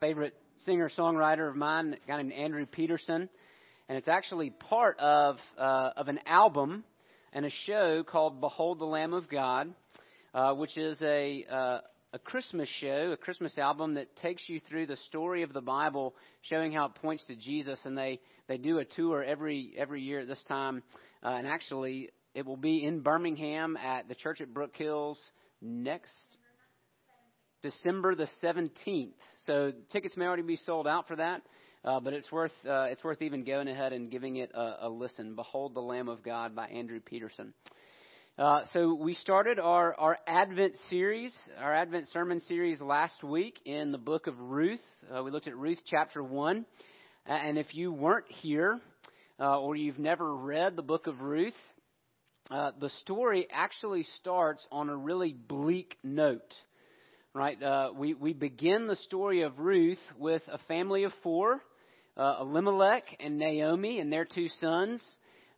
favorite singer songwriter of mine, a guy named Andrew Peterson, and it's actually part of uh, of an album and a show called Behold the Lamb of God, uh, which is a uh, a Christmas show, a Christmas album that takes you through the story of the Bible, showing how it points to Jesus. And they they do a tour every every year at this time, uh, and actually it will be in Birmingham at the church at Brook Hills next December the 17th. So tickets may already be sold out for that, uh, but it's worth uh, it's worth even going ahead and giving it a, a listen. Behold the Lamb of God by Andrew Peterson. Uh, so we started our, our Advent series, our Advent sermon series last week in the book of Ruth. Uh, we looked at Ruth chapter 1. And if you weren't here, uh, or you've never read the book of Ruth, uh, the story actually starts on a really bleak note right? Uh, we, we begin the story of Ruth with a family of four uh, Elimelech and Naomi and their two sons.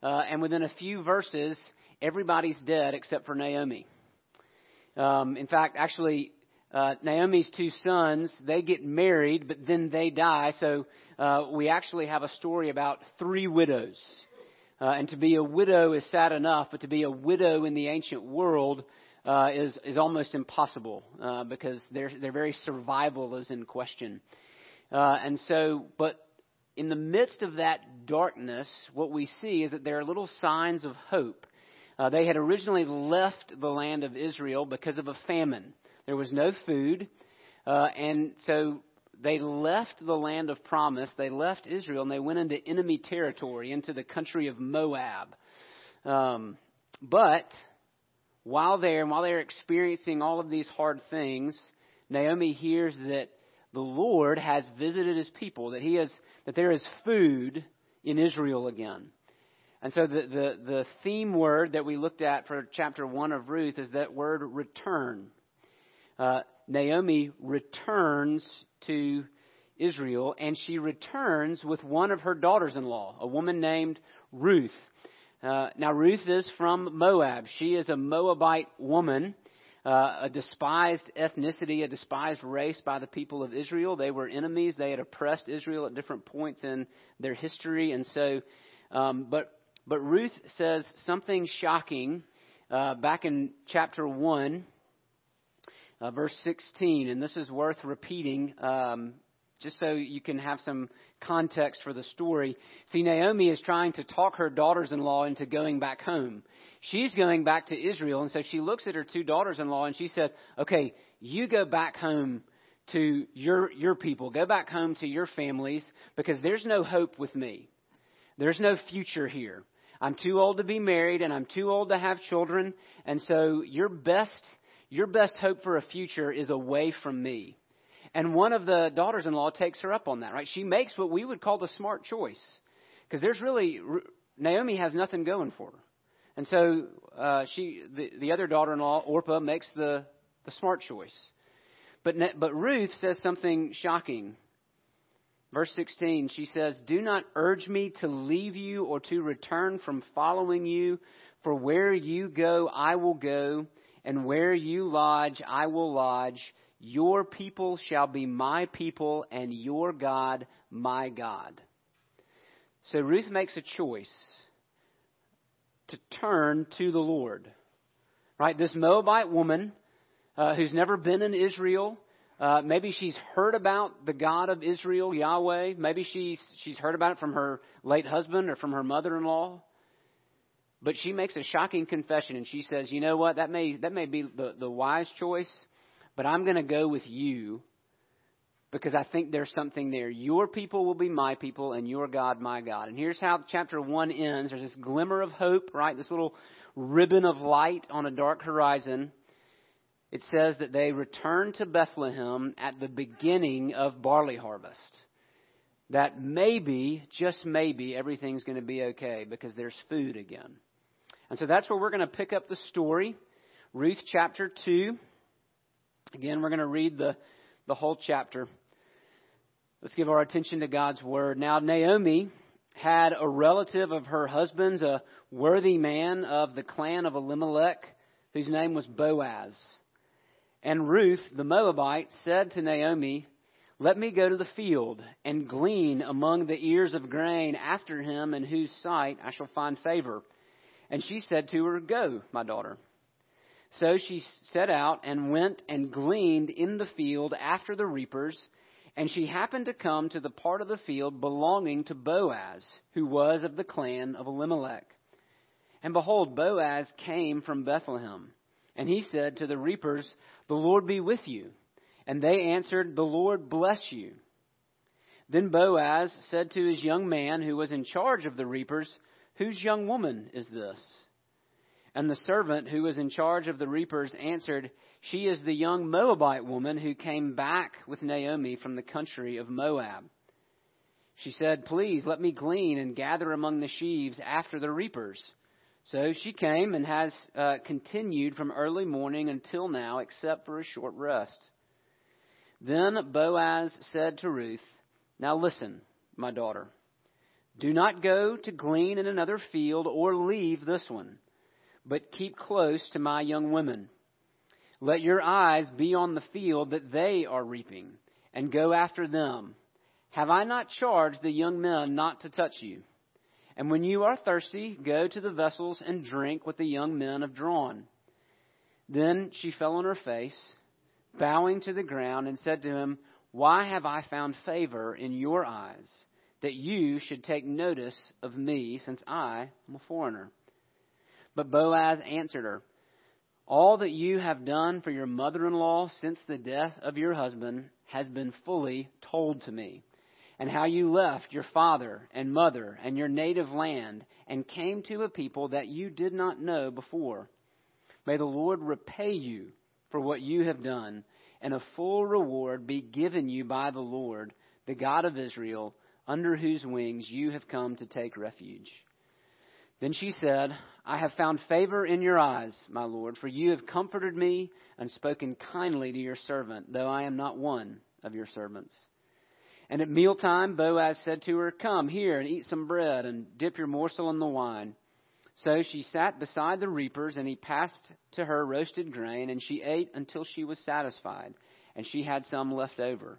Uh, and within a few verses, everybody's dead except for Naomi. Um, in fact, actually, uh, Naomi's two sons, they get married, but then they die. So uh, we actually have a story about three widows. Uh, and to be a widow is sad enough, but to be a widow in the ancient world uh, is is almost impossible uh, because their their very survival is in question. Uh, and so, but in the midst of that darkness, what we see is that there are little signs of hope. Uh, they had originally left the land of Israel because of a famine. There was no food, uh, and so they left the land of promise. They left Israel and they went into enemy territory, into the country of Moab. Um, but while there and while they're experiencing all of these hard things, Naomi hears that the Lord has visited his people, that he has that there is food in Israel again. And so the, the, the theme word that we looked at for chapter one of Ruth is that word return. Uh, Naomi returns to Israel, and she returns with one of her daughters in law, a woman named Ruth. Uh, now, Ruth is from Moab. She is a Moabite woman, uh, a despised ethnicity, a despised race by the people of Israel. They were enemies. They had oppressed Israel at different points in their history. And so, um, but, but Ruth says something shocking uh, back in chapter 1, uh, verse 16. And this is worth repeating. Um, just so you can have some context for the story. See, Naomi is trying to talk her daughters in law into going back home. She's going back to Israel, and so she looks at her two daughters in law and she says, Okay, you go back home to your, your people, go back home to your families, because there's no hope with me. There's no future here. I'm too old to be married and I'm too old to have children, and so your best your best hope for a future is away from me. And one of the daughters in law takes her up on that, right? She makes what we would call the smart choice. Because there's really, Naomi has nothing going for her. And so uh, she, the, the other daughter in law, Orpah, makes the, the smart choice. But, but Ruth says something shocking. Verse 16, she says, Do not urge me to leave you or to return from following you, for where you go, I will go, and where you lodge, I will lodge. Your people shall be my people, and your God my God. So Ruth makes a choice to turn to the Lord. Right? This Moabite woman uh, who's never been in Israel, uh, maybe she's heard about the God of Israel, Yahweh. Maybe she's, she's heard about it from her late husband or from her mother in law. But she makes a shocking confession and she says, you know what, that may, that may be the, the wise choice, but I'm going to go with you because I think there's something there. Your people will be my people, and your God my God. And here's how chapter 1 ends. There's this glimmer of hope, right? This little ribbon of light on a dark horizon. It says that they return to Bethlehem at the beginning of barley harvest. That maybe, just maybe, everything's going to be okay because there's food again. And so that's where we're going to pick up the story. Ruth chapter 2. Again, we're going to read the, the whole chapter. Let's give our attention to God's word. Now, Naomi had a relative of her husband's, a worthy man of the clan of Elimelech, whose name was Boaz. And Ruth, the Moabite, said to Naomi, Let me go to the field and glean among the ears of grain after him in whose sight I shall find favor. And she said to her, Go, my daughter. So she set out and went and gleaned in the field after the reapers. And she happened to come to the part of the field belonging to Boaz, who was of the clan of Elimelech. And behold, Boaz came from Bethlehem. And he said to the reapers, The Lord be with you. And they answered, The Lord bless you. Then Boaz said to his young man who was in charge of the reapers, Whose young woman is this? And the servant who was in charge of the reapers answered, She is the young Moabite woman who came back with Naomi from the country of Moab. She said, Please let me glean and gather among the sheaves after the reapers. So she came and has uh, continued from early morning until now, except for a short rest. Then Boaz said to Ruth, Now listen, my daughter. Do not go to glean in another field or leave this one, but keep close to my young women. Let your eyes be on the field that they are reaping, and go after them. Have I not charged the young men not to touch you? And when you are thirsty, go to the vessels and drink what the young men have drawn. Then she fell on her face bowing to the ground, and said to him, Why have I found favor in your eyes, that you should take notice of me, since I am a foreigner? But Boaz answered her, All that you have done for your mother in law since the death of your husband has been fully told to me, and how you left your father and mother and your native land and came to a people that you did not know before. May the Lord repay you for what you have done, and a full reward be given you by the Lord, the God of Israel, under whose wings you have come to take refuge. Then she said, I have found favor in your eyes, my Lord, for you have comforted me and spoken kindly to your servant, though I am not one of your servants. And at mealtime, Boaz said to her, Come here and eat some bread and dip your morsel in the wine. So she sat beside the reapers, and he passed to her roasted grain, and she ate until she was satisfied, and she had some left over.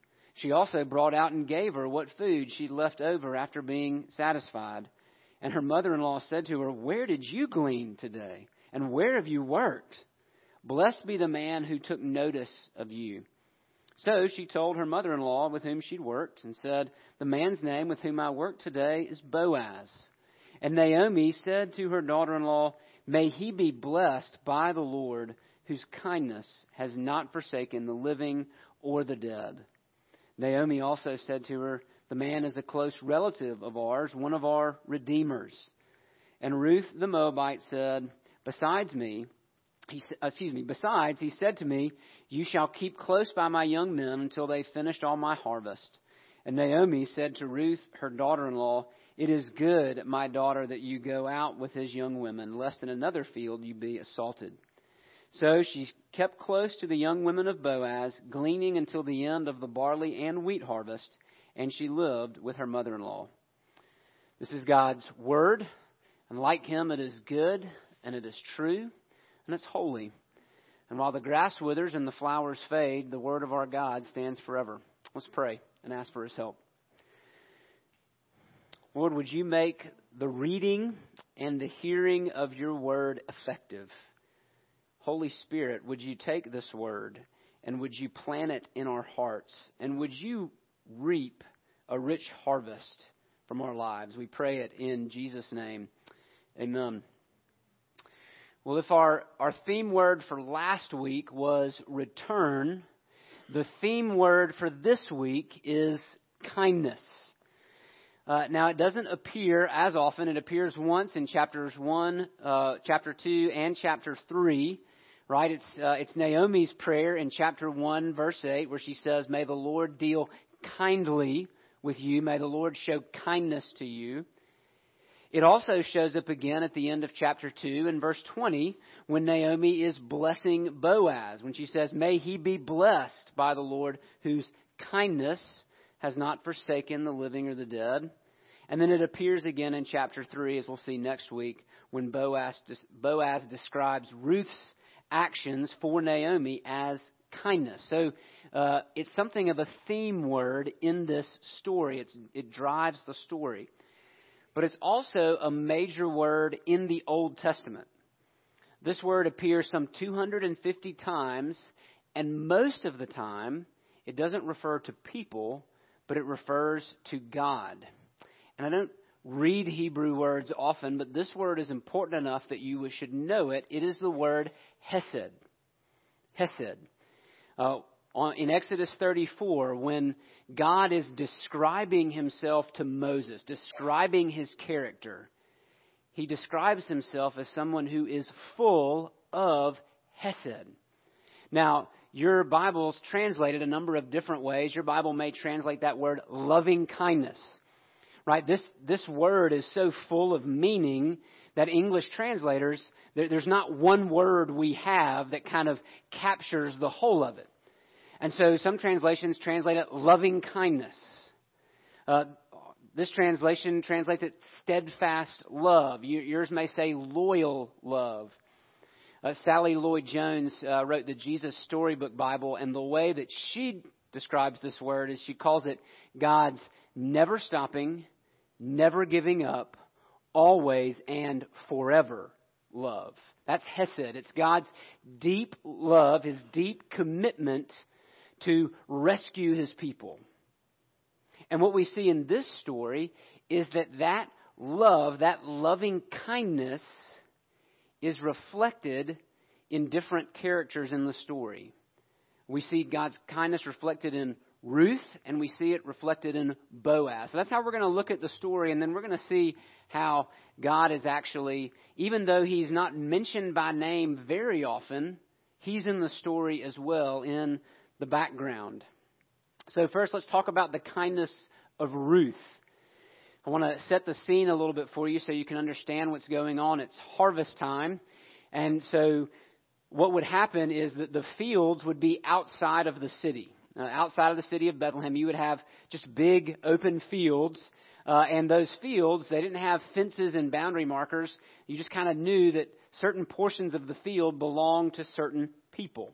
She also brought out and gave her what food she'd left over after being satisfied. And her mother in law said to her, Where did you glean today? And where have you worked? Blessed be the man who took notice of you. So she told her mother in law with whom she'd worked, and said, The man's name with whom I work today is Boaz. And Naomi said to her daughter in law, May he be blessed by the Lord, whose kindness has not forsaken the living or the dead. Naomi also said to her, The man is a close relative of ours, one of our redeemers. And Ruth the Moabite said, Besides me, he, excuse me, besides, he said to me, You shall keep close by my young men until they finished all my harvest. And Naomi said to Ruth, her daughter in law, it is good, my daughter, that you go out with his young women, lest in another field you be assaulted. So she kept close to the young women of Boaz, gleaning until the end of the barley and wheat harvest, and she lived with her mother in law. This is God's word, and like him, it is good, and it is true, and it's holy. And while the grass withers and the flowers fade, the word of our God stands forever. Let's pray and ask for his help. Lord, would you make the reading and the hearing of your word effective? Holy Spirit, would you take this word and would you plant it in our hearts? And would you reap a rich harvest from our lives? We pray it in Jesus' name. Amen. Well, if our, our theme word for last week was return, the theme word for this week is kindness. Uh, now, it doesn't appear as often. It appears once in chapters 1, uh, chapter 2, and chapter 3. Right? It's, uh, it's Naomi's prayer in chapter 1, verse 8, where she says, May the Lord deal kindly with you. May the Lord show kindness to you. It also shows up again at the end of chapter 2 in verse 20 when Naomi is blessing Boaz, when she says, May he be blessed by the Lord whose kindness has not forsaken the living or the dead. And then it appears again in chapter 3, as we'll see next week, when Boaz, Boaz describes Ruth's actions for Naomi as kindness. So uh, it's something of a theme word in this story. It's, it drives the story. But it's also a major word in the Old Testament. This word appears some 250 times, and most of the time, it doesn't refer to people, but it refers to God. And I don't read Hebrew words often, but this word is important enough that you should know it. It is the word Hesed. Hesed. Uh, in Exodus 34, when God is describing himself to Moses, describing his character, he describes himself as someone who is full of Hesed. Now, your Bible's translated a number of different ways. Your Bible may translate that word loving kindness. Right? This, this word is so full of meaning that English translators, there, there's not one word we have that kind of captures the whole of it. And so some translations translate it loving kindness. Uh, this translation translates it steadfast love. yours may say loyal love. Uh, Sally Lloyd Jones uh, wrote the Jesus Storybook Bible, and the way that she describes this word is she calls it God's never stopping, never giving up, always and forever love. That's Hesed. It's God's deep love, His deep commitment to rescue his people. And what we see in this story is that that love, that loving kindness, is reflected in different characters in the story. We see God's kindness reflected in Ruth, and we see it reflected in Boaz. So that's how we're going to look at the story, and then we're going to see how God is actually, even though he's not mentioned by name very often, he's in the story as well in the background. So, first, let's talk about the kindness of Ruth. I want to set the scene a little bit for you so you can understand what's going on. It's harvest time. And so, what would happen is that the fields would be outside of the city. Uh, outside of the city of Bethlehem, you would have just big open fields. Uh, and those fields, they didn't have fences and boundary markers. You just kind of knew that certain portions of the field belonged to certain people.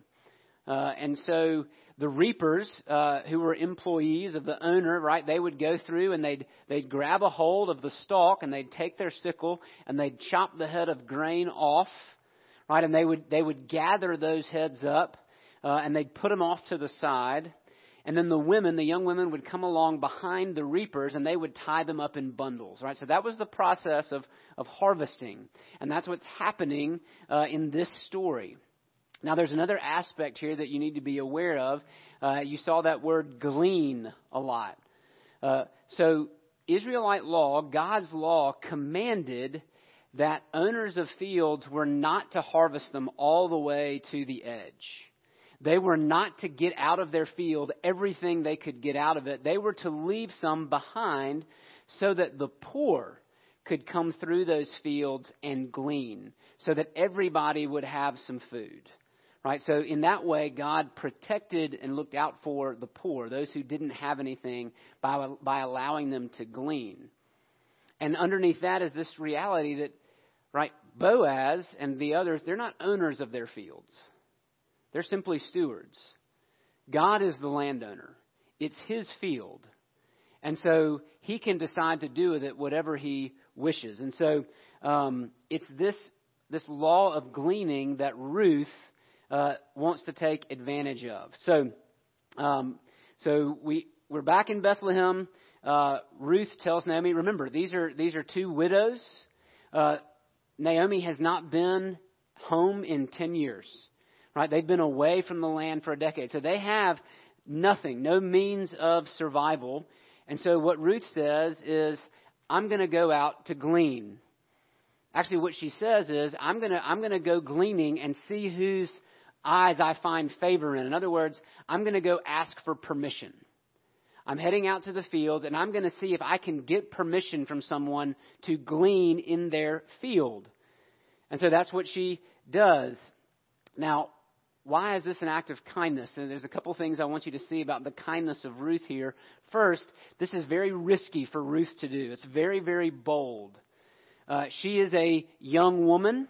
Uh, and so the reapers, uh, who were employees of the owner, right, they would go through and they'd, they'd grab a hold of the stalk and they'd take their sickle and they'd chop the head of grain off, right, and they would, they would gather those heads up, uh, and they'd put them off to the side. And then the women, the young women, would come along behind the reapers and they would tie them up in bundles, right? So that was the process of, of harvesting. And that's what's happening uh, in this story. Now, there's another aspect here that you need to be aware of. Uh, you saw that word glean a lot. Uh, so, Israelite law, God's law, commanded that owners of fields were not to harvest them all the way to the edge. They were not to get out of their field everything they could get out of it. They were to leave some behind so that the poor could come through those fields and glean, so that everybody would have some food. Right? So in that way, God protected and looked out for the poor, those who didn't have anything, by, by allowing them to glean. And underneath that is this reality that, right, Boaz and the others, they're not owners of their fields. They're simply stewards. God is the landowner. It's his field. And so he can decide to do with it whatever he wishes. And so um, it's this, this law of gleaning that Ruth uh, wants to take advantage of. So, um, so we we're back in Bethlehem. Uh, Ruth tells Naomi, remember these are these are two widows. Uh, Naomi has not been home in ten years. Right? They've been away from the land for a decade, so they have nothing, no means of survival. And so what Ruth says is, I'm going to go out to glean. Actually, what she says is, I'm going to I'm going to go gleaning and see whose eyes I find favor in. In other words, I'm going to go ask for permission. I'm heading out to the fields and I'm going to see if I can get permission from someone to glean in their field. And so that's what she does. Now, why is this an act of kindness? And there's a couple things I want you to see about the kindness of Ruth here. First, this is very risky for Ruth to do. It's very, very bold. Uh, she is a young woman.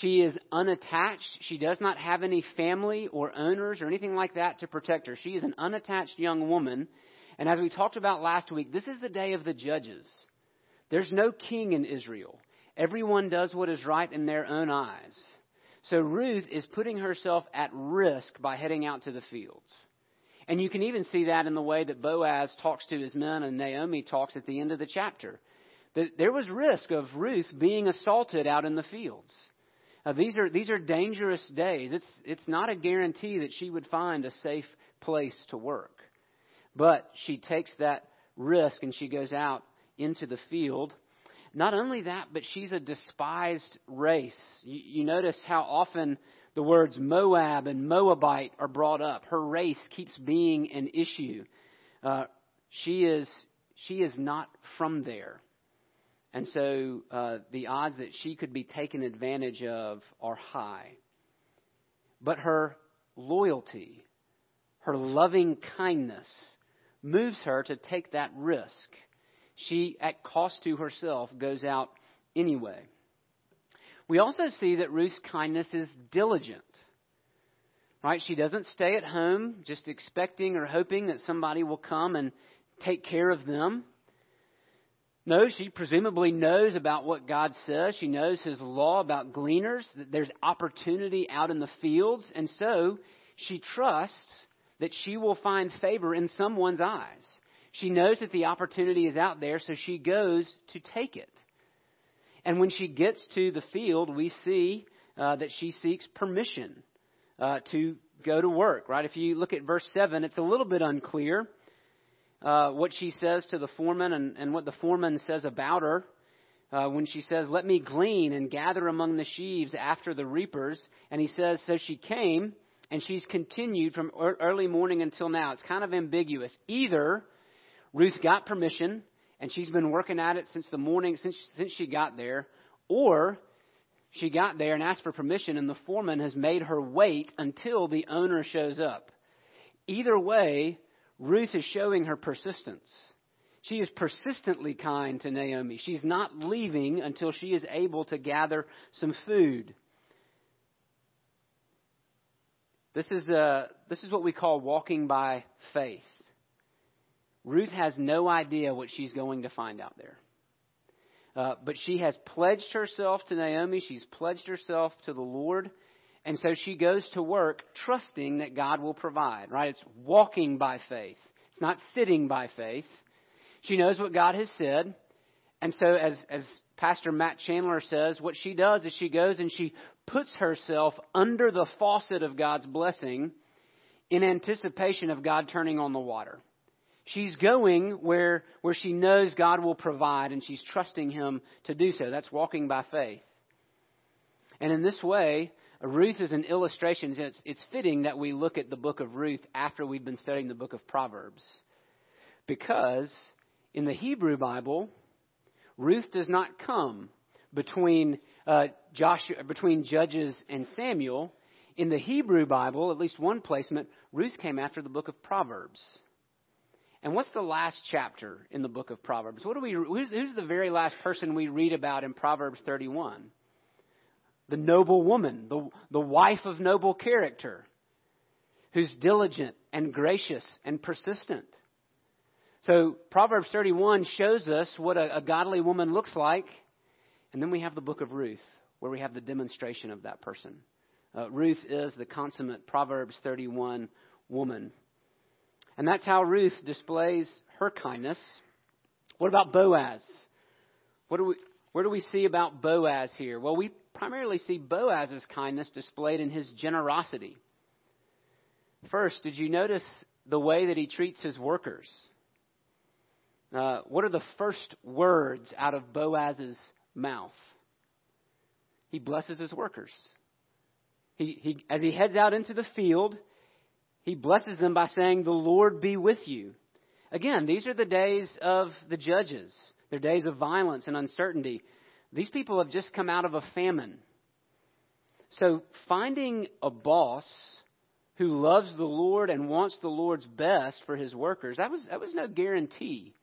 She is unattached. She does not have any family or owners or anything like that to protect her. She is an unattached young woman. And as we talked about last week, this is the day of the judges. There's no king in Israel. Everyone does what is right in their own eyes. So Ruth is putting herself at risk by heading out to the fields. And you can even see that in the way that Boaz talks to his men and Naomi talks at the end of the chapter. There was risk of Ruth being assaulted out in the fields. Uh, these are these are dangerous days. It's it's not a guarantee that she would find a safe place to work, but she takes that risk and she goes out into the field. Not only that, but she's a despised race. You, you notice how often the words Moab and Moabite are brought up. Her race keeps being an issue. Uh, she is she is not from there. And so uh, the odds that she could be taken advantage of are high. But her loyalty, her loving kindness, moves her to take that risk. She, at cost to herself, goes out anyway. We also see that Ruth's kindness is diligent. Right? She doesn't stay at home just expecting or hoping that somebody will come and take care of them. No, she presumably knows about what God says. She knows His law about gleaners, that there's opportunity out in the fields, and so she trusts that she will find favor in someone's eyes. She knows that the opportunity is out there, so she goes to take it. And when she gets to the field, we see uh, that she seeks permission uh, to go to work, right? If you look at verse 7, it's a little bit unclear uh, what she says to the foreman and, and what the foreman says about her. Uh, when she says, Let me glean and gather among the sheaves after the reapers. And he says, So she came, and she's continued from early morning until now. It's kind of ambiguous. Either Ruth got permission, and she's been working at it since the morning, since, since she got there, or she got there and asked for permission, and the foreman has made her wait until the owner shows up. Either way, Ruth is showing her persistence. She is persistently kind to Naomi. She's not leaving until she is able to gather some food. This is, uh, this is what we call walking by faith. Ruth has no idea what she's going to find out there. Uh, but she has pledged herself to Naomi. She's pledged herself to the Lord. And so she goes to work trusting that God will provide, right? It's walking by faith. It's not sitting by faith. She knows what God has said. And so as, as Pastor Matt Chandler says, what she does is she goes and she puts herself under the faucet of God's blessing in anticipation of God turning on the water. She's going where, where she knows God will provide and she's trusting Him to do so. That's walking by faith. And in this way, Ruth is an illustration. It's, it's fitting that we look at the book of Ruth after we've been studying the book of Proverbs. Because in the Hebrew Bible, Ruth does not come between, uh, Joshua, between Judges and Samuel. In the Hebrew Bible, at least one placement, Ruth came after the book of Proverbs. And what's the last chapter in the book of Proverbs? What do we, who's, who's the very last person we read about in Proverbs 31? the noble woman, the, the wife of noble character, who's diligent and gracious and persistent. So Proverbs 31 shows us what a, a godly woman looks like. And then we have the book of Ruth, where we have the demonstration of that person. Uh, Ruth is the consummate Proverbs 31 woman. And that's how Ruth displays her kindness. What about Boaz? What do we, where do we see about Boaz here? Well, we primarily see Boaz's kindness displayed in his generosity. First, did you notice the way that he treats his workers? Uh, what are the first words out of Boaz's mouth? He blesses his workers. He, he, as he heads out into the field, he blesses them by saying, The Lord be with you. again, these are the days of the judges. They're days of violence and uncertainty. These people have just come out of a famine. So finding a boss who loves the Lord and wants the Lord's best for his workers, that was, that was no guarantee.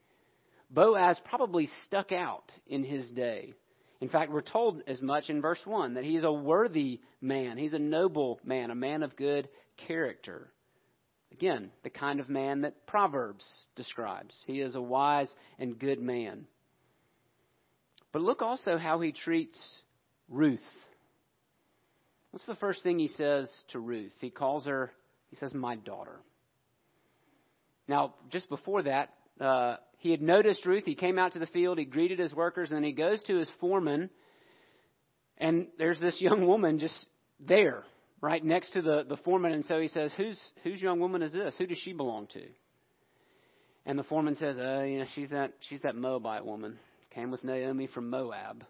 Boaz probably stuck out in his day. In fact, we're told as much in verse 1 that he is a worthy man. He's a noble man, a man of good character. Again, the kind of man that Proverbs describes. He is a wise and good man. But look also how he treats Ruth. What's the first thing he says to Ruth? He calls her, he says, my daughter. Now, just before that, uh, he had noticed Ruth. He came out to the field. He greeted his workers. And then he goes to his foreman. And there's this young woman just there, right next to the, the foreman. And so he says, whose, whose young woman is this? Who does she belong to? And the foreman says, uh, you know, she's that, she's that Moabite woman. Came with Naomi from Moab.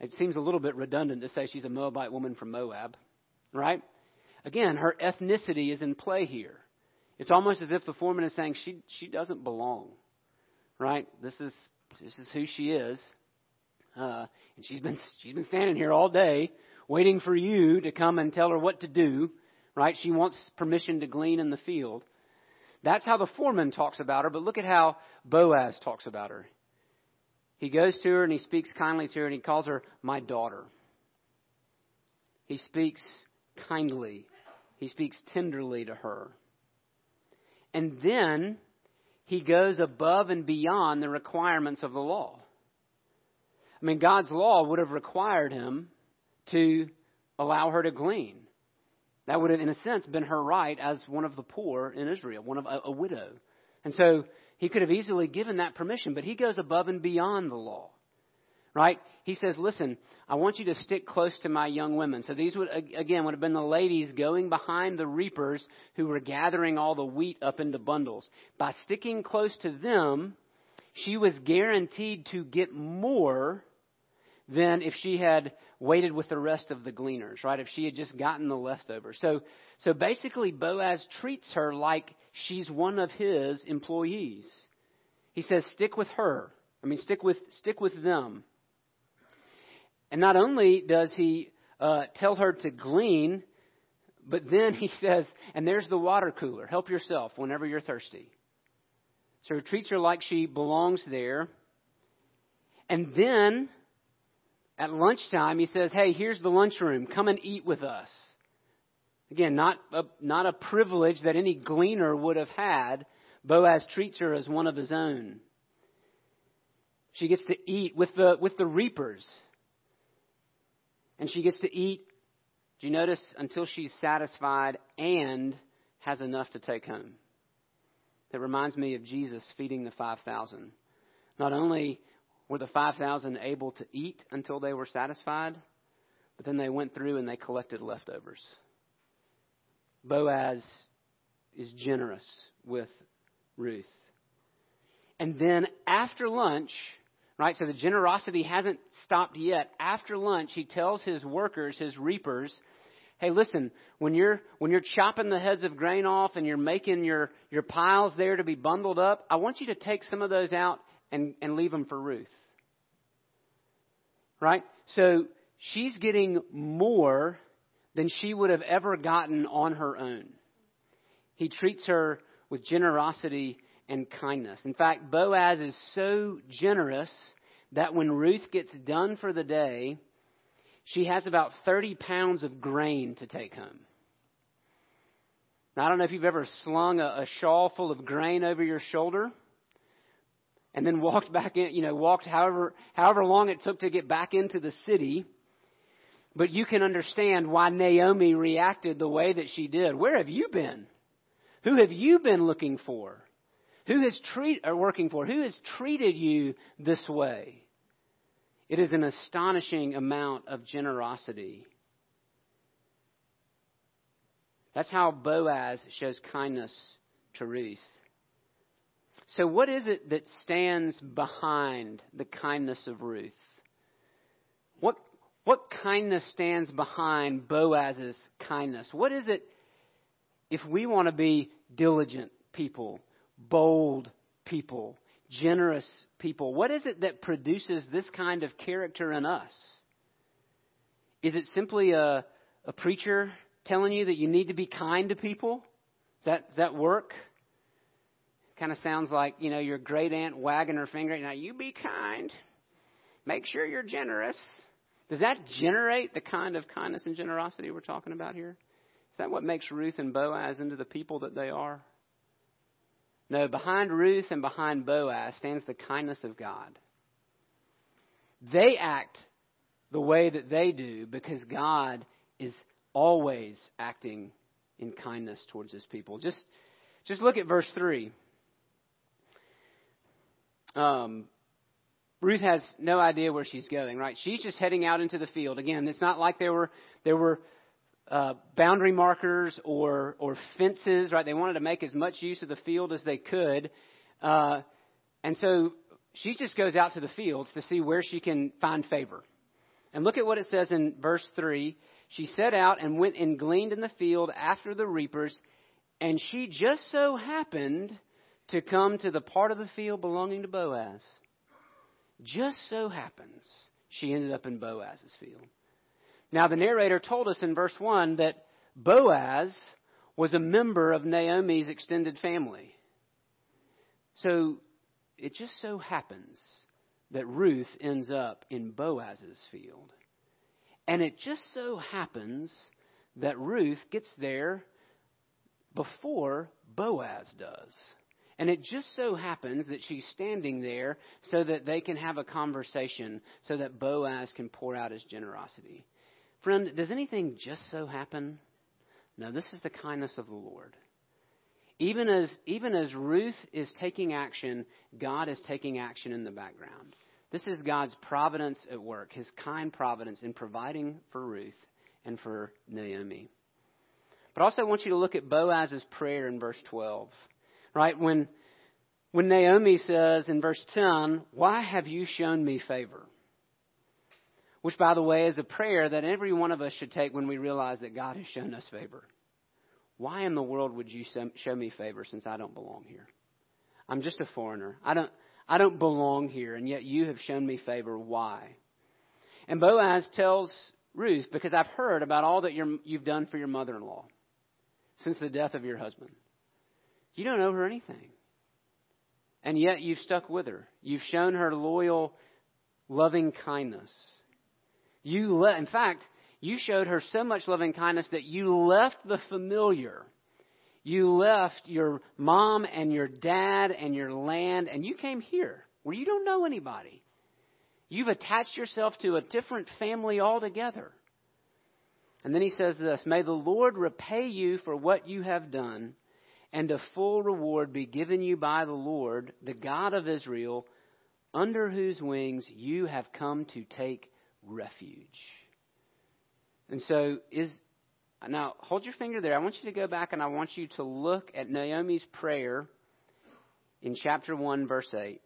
It seems a little bit redundant to say she's a Moabite woman from Moab, right? Again, her ethnicity is in play here. It's almost as if the foreman is saying she she doesn't belong, right? This is this is who she is, uh, and she's been she's been standing here all day waiting for you to come and tell her what to do, right? She wants permission to glean in the field. That's how the foreman talks about her, but look at how Boaz talks about her. He goes to her and he speaks kindly to her and he calls her my daughter. He speaks kindly. He speaks tenderly to her. And then he goes above and beyond the requirements of the law. I mean, God's law would have required him to allow her to glean. That would have, in a sense, been her right as one of the poor in Israel, one of a, a widow. And so he could have easily given that permission, but he goes above and beyond the law. Right? He says, listen, I want you to stick close to my young women. So these would, again, would have been the ladies going behind the reapers who were gathering all the wheat up into bundles. By sticking close to them, she was guaranteed to get more than if she had waited with the rest of the gleaners, right? If she had just gotten the leftovers. So, so basically, Boaz treats her like she's one of his employees. He says, stick with her. I mean, stick with, stick with them. And not only does he uh, tell her to glean, but then he says, and there's the water cooler. Help yourself whenever you're thirsty. So he treats her like she belongs there. And then at lunchtime, he says, Hey, here's the lunchroom. Come and eat with us. Again, not a, not a privilege that any gleaner would have had. Boaz treats her as one of his own. She gets to eat with the, with the reapers. And she gets to eat, do you notice, until she's satisfied and has enough to take home. That reminds me of Jesus feeding the 5,000. Not only were the 5,000 able to eat until they were satisfied, but then they went through and they collected leftovers. Boaz is generous with Ruth. And then after lunch, right, so the generosity hasn't stopped yet. After lunch, he tells his workers, his reapers, hey, listen, when you're, when you're chopping the heads of grain off and you're making your, your piles there to be bundled up, I want you to take some of those out and, and leave them for Ruth. Right? So she's getting more than she would have ever gotten on her own. He treats her with generosity and kindness. In fact, Boaz is so generous that when Ruth gets done for the day, she has about 30 pounds of grain to take home. Now, I don't know if you've ever slung a, a shawl full of grain over your shoulder and then walked back in, you know, walked however, however long it took to get back into the city. But you can understand why Naomi reacted the way that she did. Where have you been? Who have you been looking for? Who has treat or working for? Who has treated you this way? It is an astonishing amount of generosity. That's how Boaz shows kindness to Ruth. So, what is it that stands behind the kindness of Ruth? What, what kindness stands behind Boaz's kindness? What is it if we want to be diligent people, bold people, generous people. What is it that produces this kind of character in us? Is it simply a, a preacher telling you that you need to be kind to people? Does that, does that work? Kind of sounds like, you know, your great aunt wagging her finger. Now, you be kind. Make sure you're generous. Does that generate the kind of kindness and generosity we're talking about here? Is that what makes Ruth and Boaz into the people that they are? No, behind Ruth and behind Boaz stands the kindness of God. They act the way that they do because God is always acting in kindness towards his people. Just, just look at verse 3. Um, Ruth has no idea where she's going, right? She's just heading out into the field. Again, it's not like there were there were uh, boundary markers or or fences, right? They wanted to make as much use of the field as they could, uh, and so she just goes out to the fields to see where she can find favor. And look at what it says in verse three. She set out and went and gleaned in the field after the reapers, and she just so happened to come to the part of the field belonging to Boaz. Just so happens she ended up in Boaz's field. Now, the narrator told us in verse 1 that Boaz was a member of Naomi's extended family. So it just so happens that Ruth ends up in Boaz's field. And it just so happens that Ruth gets there before Boaz does. And it just so happens that she's standing there so that they can have a conversation, so that Boaz can pour out his generosity. Friend, does anything just so happen? No, this is the kindness of the Lord. Even as, even as Ruth is taking action, God is taking action in the background. This is God's providence at work, his kind providence in providing for Ruth and for Naomi. But also, I want you to look at Boaz's prayer in verse 12. Right? When, when Naomi says in verse 10, Why have you shown me favor? Which, by the way, is a prayer that every one of us should take when we realize that God has shown us favor. Why in the world would you show me favor since I don't belong here? I'm just a foreigner. I don't, I don't belong here, and yet you have shown me favor. Why? And Boaz tells Ruth, because I've heard about all that you have done for your mother in law since the death of your husband. You don't owe her anything. And yet you've stuck with her. You've shown her loyal, loving kindness. You le- in fact, you showed her so much loving kindness that you left the familiar. You left your mom and your dad and your land and you came here where you don't know anybody. You've attached yourself to a different family altogether. And then he says this May the Lord repay you for what you have done and a full reward be given you by the Lord, the God of Israel, under whose wings you have come to take refuge. And so is now hold your finger there. I want you to go back and I want you to look at Naomi's prayer in chapter 1 verse 8.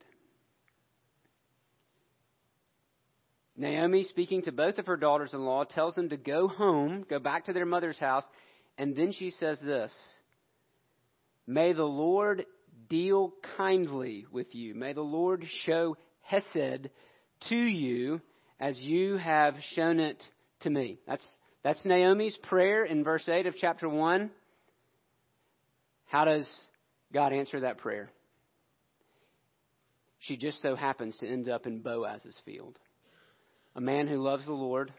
Naomi, speaking to both of her daughters in law, tells them to go home, go back to their mother's house, and then she says this May the Lord deal kindly with you. May the Lord show Hesed to you as you have shown it to me. That's, that's Naomi's prayer in verse 8 of chapter 1. How does God answer that prayer? She just so happens to end up in Boaz's field. A man who loves the Lord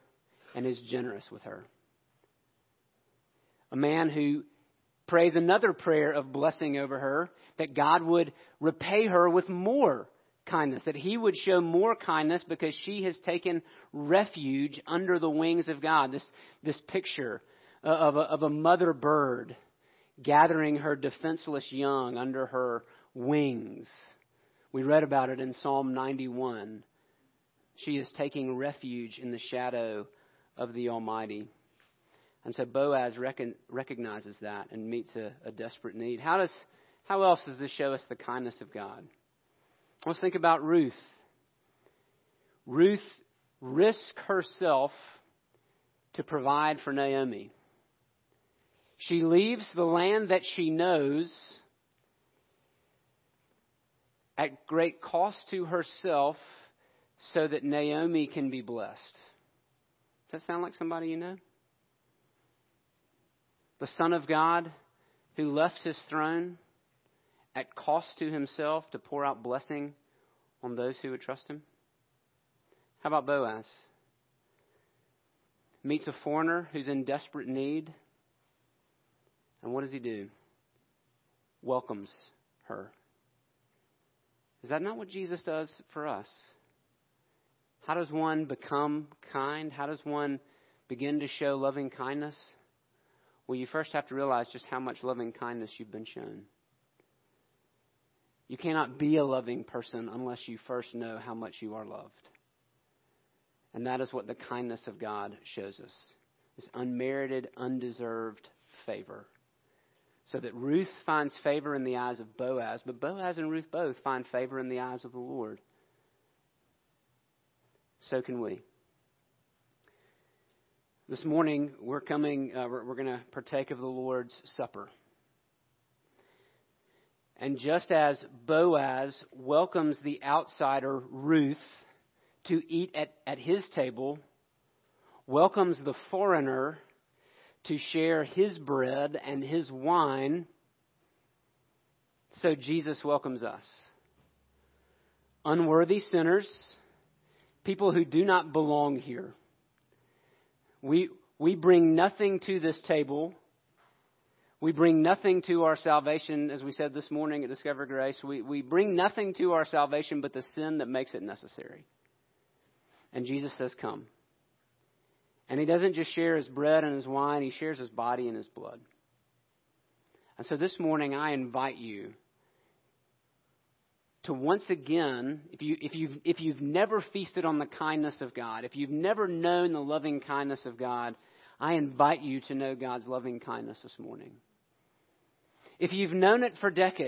and is generous with her. A man who prays another prayer of blessing over her, that God would repay her with more kindness, that He would show more kindness because she has taken refuge under the wings of God. This, this picture of a, of a mother bird gathering her defenseless young under her wings. We read about it in Psalm 91. She is taking refuge in the shadow of the Almighty. And so Boaz recon, recognizes that and meets a, a desperate need. How, does, how else does this show us the kindness of God? Let's think about Ruth. Ruth risked herself to provide for Naomi. She leaves the land that she knows at great cost to herself so that Naomi can be blessed. Does that sound like somebody you know? The Son of God who left his throne at cost to himself to pour out blessing on those who would trust him? How about Boaz? Meets a foreigner who's in desperate need. And what does he do? Welcomes her. Is that not what Jesus does for us? How does one become kind? How does one begin to show loving kindness? Well, you first have to realize just how much loving kindness you've been shown. You cannot be a loving person unless you first know how much you are loved. And that is what the kindness of God shows us this unmerited, undeserved favor. So that Ruth finds favor in the eyes of Boaz, but Boaz and Ruth both find favor in the eyes of the Lord. So can we. This morning, we're coming, uh, we're, we're going to partake of the Lord's Supper. And just as Boaz welcomes the outsider, Ruth, to eat at, at his table, welcomes the foreigner to share his bread and his wine, so Jesus welcomes us. Unworthy sinners, people who do not belong here. We, we bring nothing to this table we bring nothing to our salvation, as we said this morning at Discover Grace. We, we bring nothing to our salvation but the sin that makes it necessary. And Jesus says, Come. And he doesn't just share his bread and his wine, he shares his body and his blood. And so this morning, I invite you to once again, if, you, if, you've, if you've never feasted on the kindness of God, if you've never known the loving kindness of God, I invite you to know God's loving kindness this morning. If you've known it for decades,